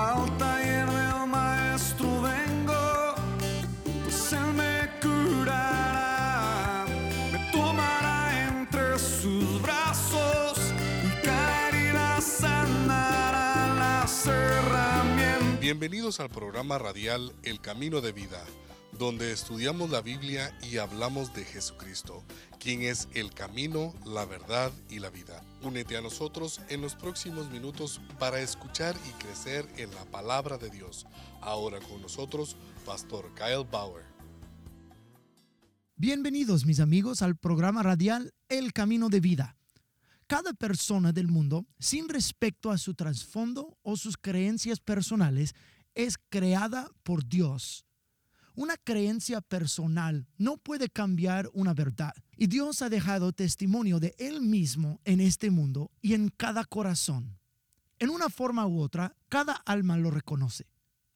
Al taller del maestro vengo, pues él me curará, me tomará entre sus brazos. Y caerá sanará las herramientas. Bienvenidos al programa radial El Camino de Vida, donde estudiamos la Biblia y hablamos de Jesucristo, quien es el camino, la verdad y la vida. Únete a nosotros en los próximos minutos para escuchar y crecer en la palabra de Dios. Ahora con nosotros, Pastor Kyle Bauer. Bienvenidos mis amigos al programa radial El Camino de Vida. Cada persona del mundo, sin respecto a su trasfondo o sus creencias personales, es creada por Dios. Una creencia personal no puede cambiar una verdad. Y Dios ha dejado testimonio de Él mismo en este mundo y en cada corazón. En una forma u otra, cada alma lo reconoce.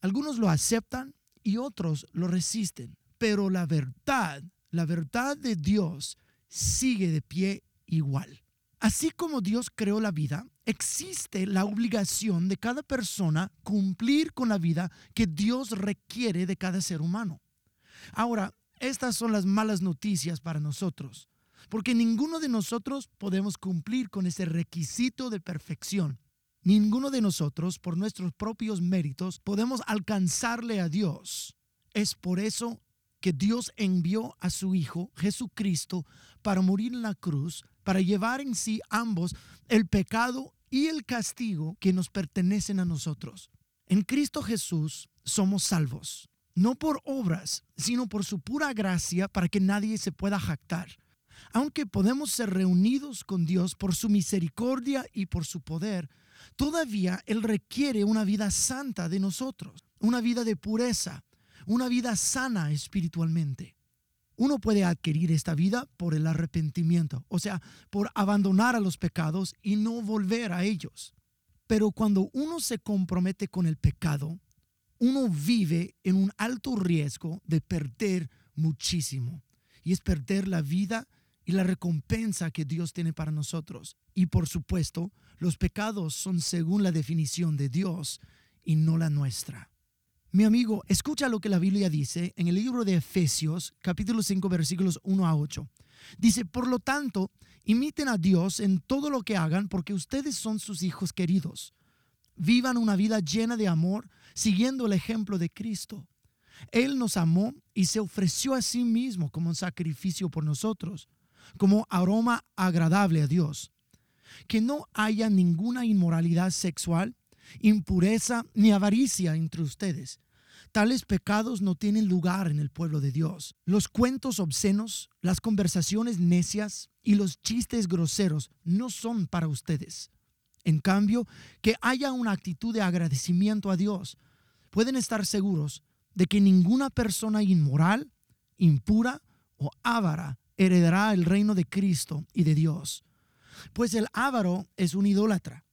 Algunos lo aceptan y otros lo resisten. Pero la verdad, la verdad de Dios sigue de pie igual. Así como Dios creó la vida, existe la obligación de cada persona cumplir con la vida que Dios requiere de cada ser humano. Ahora, estas son las malas noticias para nosotros, porque ninguno de nosotros podemos cumplir con ese requisito de perfección. Ninguno de nosotros, por nuestros propios méritos, podemos alcanzarle a Dios. Es por eso que Dios envió a su Hijo Jesucristo para morir en la cruz, para llevar en sí ambos el pecado y el castigo que nos pertenecen a nosotros. En Cristo Jesús somos salvos, no por obras, sino por su pura gracia para que nadie se pueda jactar. Aunque podemos ser reunidos con Dios por su misericordia y por su poder, todavía Él requiere una vida santa de nosotros, una vida de pureza, una vida sana espiritualmente. Uno puede adquirir esta vida por el arrepentimiento, o sea, por abandonar a los pecados y no volver a ellos. Pero cuando uno se compromete con el pecado, uno vive en un alto riesgo de perder muchísimo. Y es perder la vida y la recompensa que Dios tiene para nosotros. Y por supuesto, los pecados son según la definición de Dios y no la nuestra. Mi amigo, escucha lo que la Biblia dice en el libro de Efesios, capítulo 5, versículos 1 a 8. Dice, por lo tanto, imiten a Dios en todo lo que hagan porque ustedes son sus hijos queridos. Vivan una vida llena de amor, siguiendo el ejemplo de Cristo. Él nos amó y se ofreció a sí mismo como un sacrificio por nosotros, como aroma agradable a Dios. Que no haya ninguna inmoralidad sexual, impureza ni avaricia entre ustedes. Tales pecados no tienen lugar en el pueblo de Dios. Los cuentos obscenos, las conversaciones necias y los chistes groseros no son para ustedes. En cambio, que haya una actitud de agradecimiento a Dios. Pueden estar seguros de que ninguna persona inmoral, impura o avara heredará el reino de Cristo y de Dios. Pues el avaro es un idólatra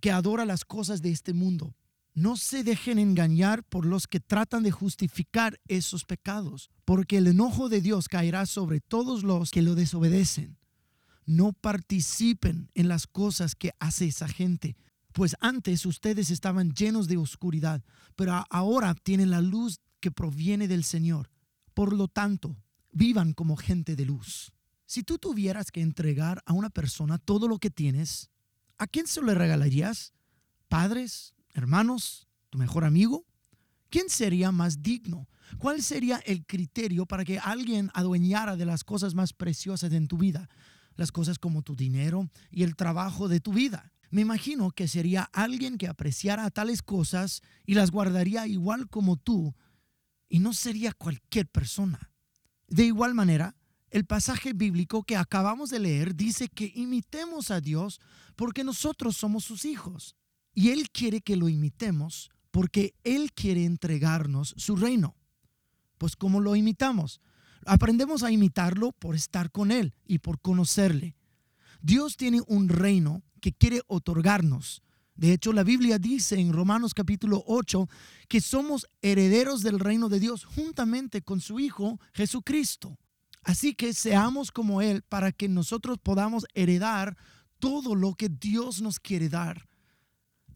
que adora las cosas de este mundo. No se dejen engañar por los que tratan de justificar esos pecados, porque el enojo de Dios caerá sobre todos los que lo desobedecen. No participen en las cosas que hace esa gente, pues antes ustedes estaban llenos de oscuridad, pero ahora tienen la luz que proviene del Señor. Por lo tanto, vivan como gente de luz. Si tú tuvieras que entregar a una persona todo lo que tienes, ¿a quién se lo regalarías? ¿Padres? ¿Hermanos? ¿Tu mejor amigo? ¿Quién sería más digno? ¿Cuál sería el criterio para que alguien adueñara de las cosas más preciosas en tu vida? Las cosas como tu dinero y el trabajo de tu vida. Me imagino que sería alguien que apreciara tales cosas y las guardaría igual como tú, y no sería cualquier persona. De igual manera, el pasaje bíblico que acabamos de leer dice que imitemos a Dios porque nosotros somos sus hijos. Y Él quiere que lo imitemos porque Él quiere entregarnos su reino. Pues ¿cómo lo imitamos? Aprendemos a imitarlo por estar con Él y por conocerle. Dios tiene un reino que quiere otorgarnos. De hecho, la Biblia dice en Romanos capítulo 8 que somos herederos del reino de Dios juntamente con su Hijo Jesucristo. Así que seamos como Él para que nosotros podamos heredar todo lo que Dios nos quiere dar.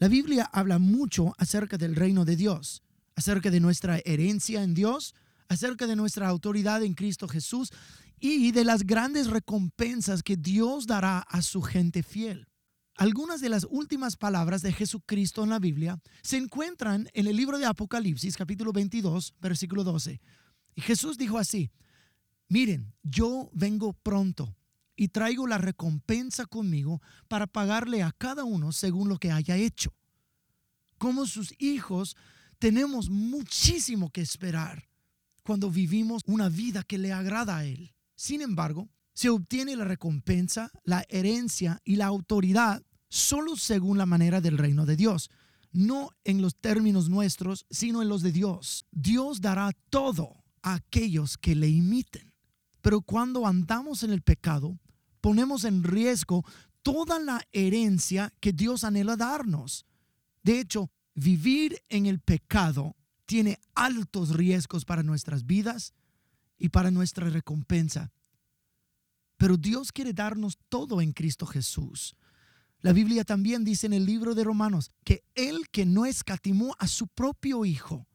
La Biblia habla mucho acerca del reino de Dios, acerca de nuestra herencia en Dios, acerca de nuestra autoridad en Cristo Jesús y de las grandes recompensas que Dios dará a su gente fiel. Algunas de las últimas palabras de Jesucristo en la Biblia se encuentran en el libro de Apocalipsis capítulo 22 versículo 12. Y Jesús dijo así, miren, yo vengo pronto y traigo la recompensa conmigo para pagarle a cada uno según lo que haya hecho. Como sus hijos tenemos muchísimo que esperar cuando vivimos una vida que le agrada a Él. Sin embargo, se obtiene la recompensa, la herencia y la autoridad solo según la manera del reino de Dios, no en los términos nuestros, sino en los de Dios. Dios dará todo a aquellos que le imiten. Pero cuando andamos en el pecado, ponemos en riesgo toda la herencia que Dios anhela darnos. De hecho, vivir en el pecado tiene altos riesgos para nuestras vidas y para nuestra recompensa. Pero Dios quiere darnos todo en Cristo Jesús. La Biblia también dice en el libro de Romanos que Él que no escatimó a su propio Hijo,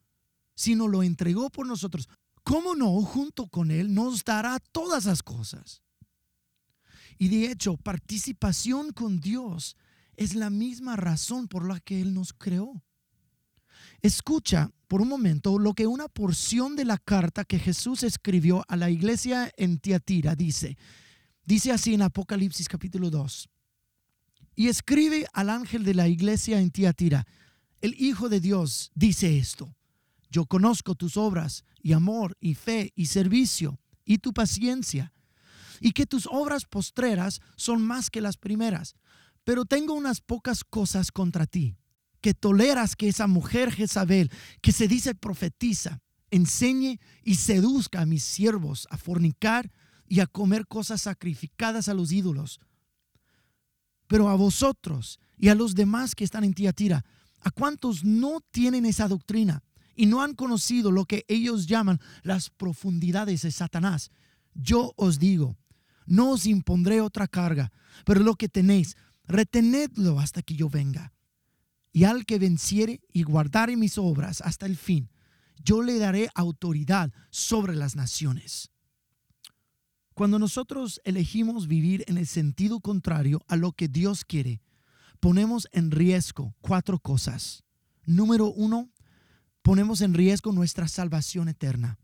sino lo entregó por nosotros, ¿cómo no junto con Él nos dará todas las cosas? Y de hecho, participación con Dios es la misma razón por la que Él nos creó. Escucha por un momento lo que una porción de la carta que Jesús escribió a la iglesia en Tiatira dice. Dice así en Apocalipsis capítulo 2. Y escribe al ángel de la iglesia en Tiatira, el Hijo de Dios dice esto. Yo conozco tus obras y amor y fe y servicio y tu paciencia y que tus obras postreras son más que las primeras. Pero tengo unas pocas cosas contra ti, que toleras que esa mujer Jezabel, que se dice profetiza, enseñe y seduzca a mis siervos a fornicar y a comer cosas sacrificadas a los ídolos. Pero a vosotros y a los demás que están en Tiatira, a cuantos no tienen esa doctrina y no han conocido lo que ellos llaman las profundidades de Satanás, yo os digo, no os impondré otra carga, pero lo que tenéis, retenedlo hasta que yo venga. Y al que venciere y guardare mis obras hasta el fin, yo le daré autoridad sobre las naciones. Cuando nosotros elegimos vivir en el sentido contrario a lo que Dios quiere, ponemos en riesgo cuatro cosas. Número uno, ponemos en riesgo nuestra salvación eterna.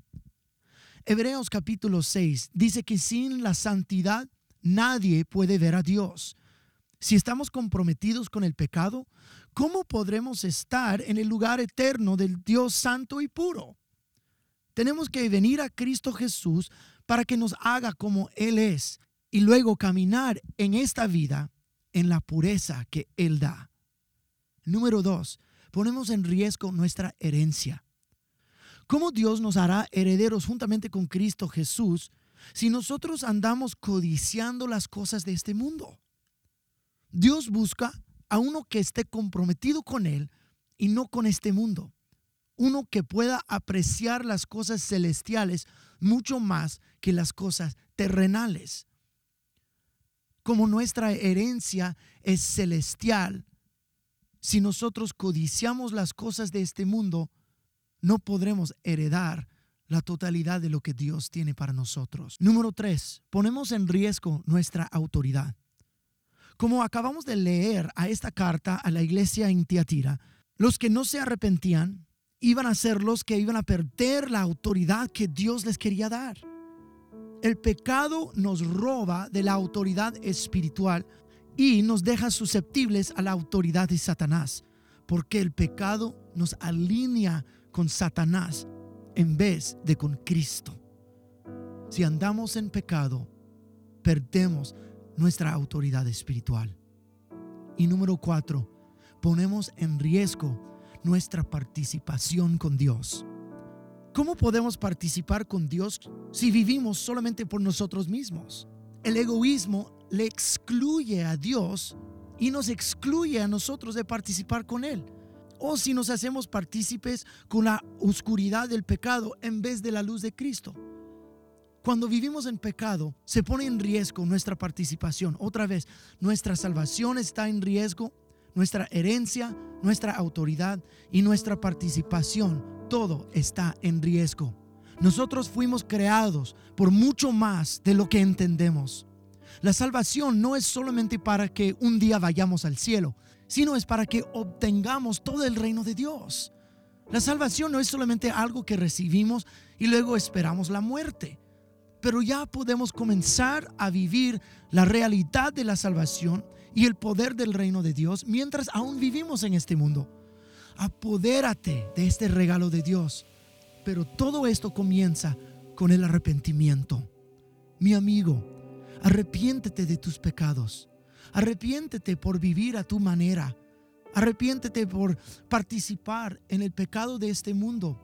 Hebreos capítulo 6 dice que sin la santidad nadie puede ver a Dios. Si estamos comprometidos con el pecado, ¿cómo podremos estar en el lugar eterno del Dios santo y puro? Tenemos que venir a Cristo Jesús para que nos haga como Él es y luego caminar en esta vida en la pureza que Él da. Número dos, ponemos en riesgo nuestra herencia. ¿Cómo Dios nos hará herederos juntamente con Cristo Jesús si nosotros andamos codiciando las cosas de este mundo? Dios busca a uno que esté comprometido con Él y no con este mundo. Uno que pueda apreciar las cosas celestiales mucho más que las cosas terrenales. Como nuestra herencia es celestial, si nosotros codiciamos las cosas de este mundo, no podremos heredar la totalidad de lo que Dios tiene para nosotros. Número tres, ponemos en riesgo nuestra autoridad. Como acabamos de leer a esta carta a la iglesia en Tiatira, los que no se arrepentían iban a ser los que iban a perder la autoridad que Dios les quería dar. El pecado nos roba de la autoridad espiritual y nos deja susceptibles a la autoridad de Satanás, porque el pecado nos alinea con Satanás en vez de con Cristo. Si andamos en pecado, perdemos nuestra autoridad espiritual. Y número cuatro, ponemos en riesgo nuestra participación con Dios. ¿Cómo podemos participar con Dios si vivimos solamente por nosotros mismos? El egoísmo le excluye a Dios y nos excluye a nosotros de participar con Él o si nos hacemos partícipes con la oscuridad del pecado en vez de la luz de Cristo. Cuando vivimos en pecado, se pone en riesgo nuestra participación. Otra vez, nuestra salvación está en riesgo, nuestra herencia, nuestra autoridad y nuestra participación, todo está en riesgo. Nosotros fuimos creados por mucho más de lo que entendemos. La salvación no es solamente para que un día vayamos al cielo, sino es para que obtengamos todo el reino de Dios. La salvación no es solamente algo que recibimos y luego esperamos la muerte, pero ya podemos comenzar a vivir la realidad de la salvación y el poder del reino de Dios mientras aún vivimos en este mundo. Apodérate de este regalo de Dios. Pero todo esto comienza con el arrepentimiento. Mi amigo, arrepiéntete de tus pecados. Arrepiéntete por vivir a tu manera. Arrepiéntete por participar en el pecado de este mundo.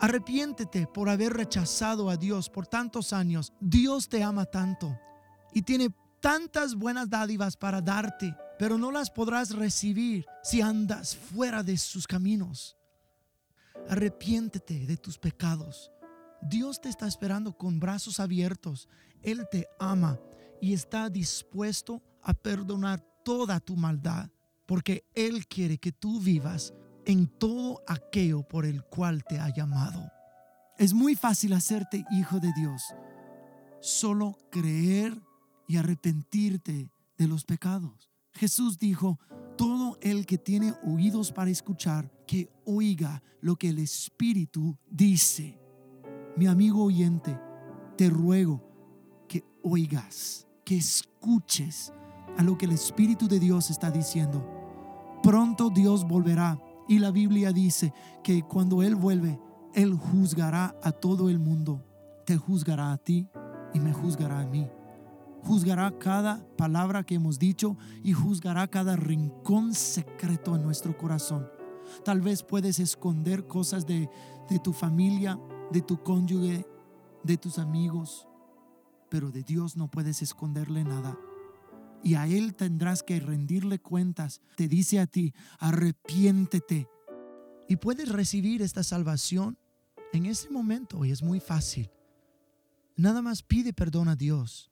Arrepiéntete por haber rechazado a Dios por tantos años. Dios te ama tanto y tiene tantas buenas dádivas para darte, pero no las podrás recibir si andas fuera de sus caminos. Arrepiéntete de tus pecados. Dios te está esperando con brazos abiertos. Él te ama y está dispuesto a perdonar toda tu maldad, porque Él quiere que tú vivas en todo aquello por el cual te ha llamado. Es muy fácil hacerte hijo de Dios. Solo creer y arrepentirte de los pecados. Jesús dijo, todo el que tiene oídos para escuchar, que oiga lo que el Espíritu dice. Mi amigo oyente, te ruego que oigas, escuches a lo que el Espíritu de Dios está diciendo. Pronto Dios volverá y la Biblia dice que cuando Él vuelve, Él juzgará a todo el mundo. Te juzgará a ti y me juzgará a mí juzgará cada palabra que hemos dicho y juzgará cada rincón secreto en nuestro corazón. Tal vez puedes esconder cosas de, tu familia, de tu cónyuge, de tus amigos, pero de Dios no puedes esconderle nada. Y a Él tendrás que rendirle cuentas. Te dice a ti, arrepiéntete. Y puedes recibir esta salvación en ese momento y es muy fácil. Nada más pide perdón a Dios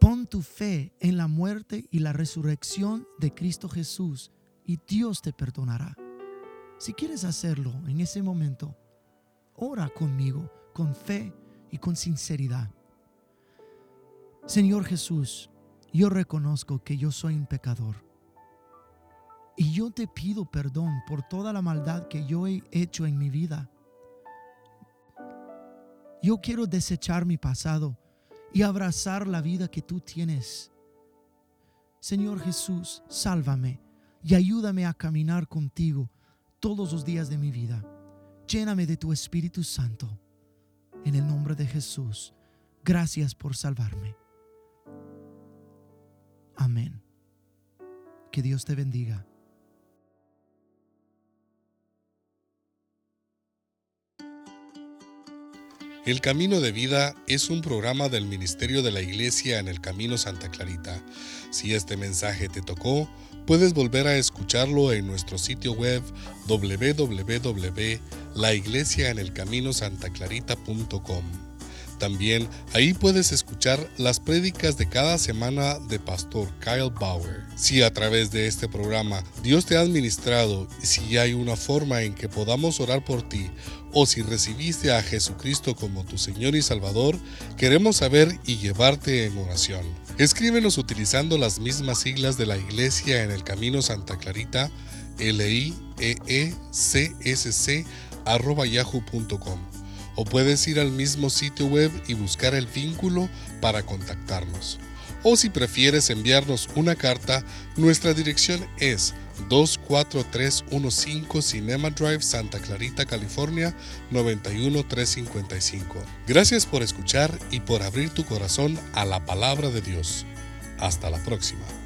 Pon tu fe en la muerte y la resurrección de Cristo Jesús y Dios te perdonará. Si quieres hacerlo en ese momento, ora conmigo con fe y con sinceridad. Señor Jesús, yo reconozco que yo soy un pecador. Y yo te pido perdón por toda la maldad que yo he hecho en mi vida. Yo quiero desechar mi pasado y abrazar la vida que tú tienes. Señor Jesús, sálvame y ayúdame a caminar contigo todos los días de mi vida. Lléname de tu Espíritu Santo. En el nombre de Jesús, gracias por salvarme. Amén. Que Dios te bendiga. El Camino de Vida es un programa del Ministerio de la Iglesia en el Camino Santa Clarita. Si este mensaje te tocó, puedes volver a escucharlo en nuestro sitio web www.laiglesiaenelcaminosantaclarita.com. También ahí puedes escuchar las prédicas de cada semana de Pastor Kyle Bauer. Si a través de este programa Dios te ha administrado y si hay una forma en que podamos orar por ti o si recibiste a Jesucristo como tu Señor y Salvador, queremos saber y llevarte en oración. Escríbenos utilizando las mismas siglas de la Iglesia en el Camino Santa Clarita, l i e e c s c yahoo.com o puedes ir al mismo sitio web y buscar el vínculo para contactarnos. O si prefieres enviarnos una carta, nuestra dirección es 24315 Cinema Drive, Santa Clarita, California 91355. Gracias por escuchar y por abrir tu corazón a la palabra de Dios. Hasta la próxima.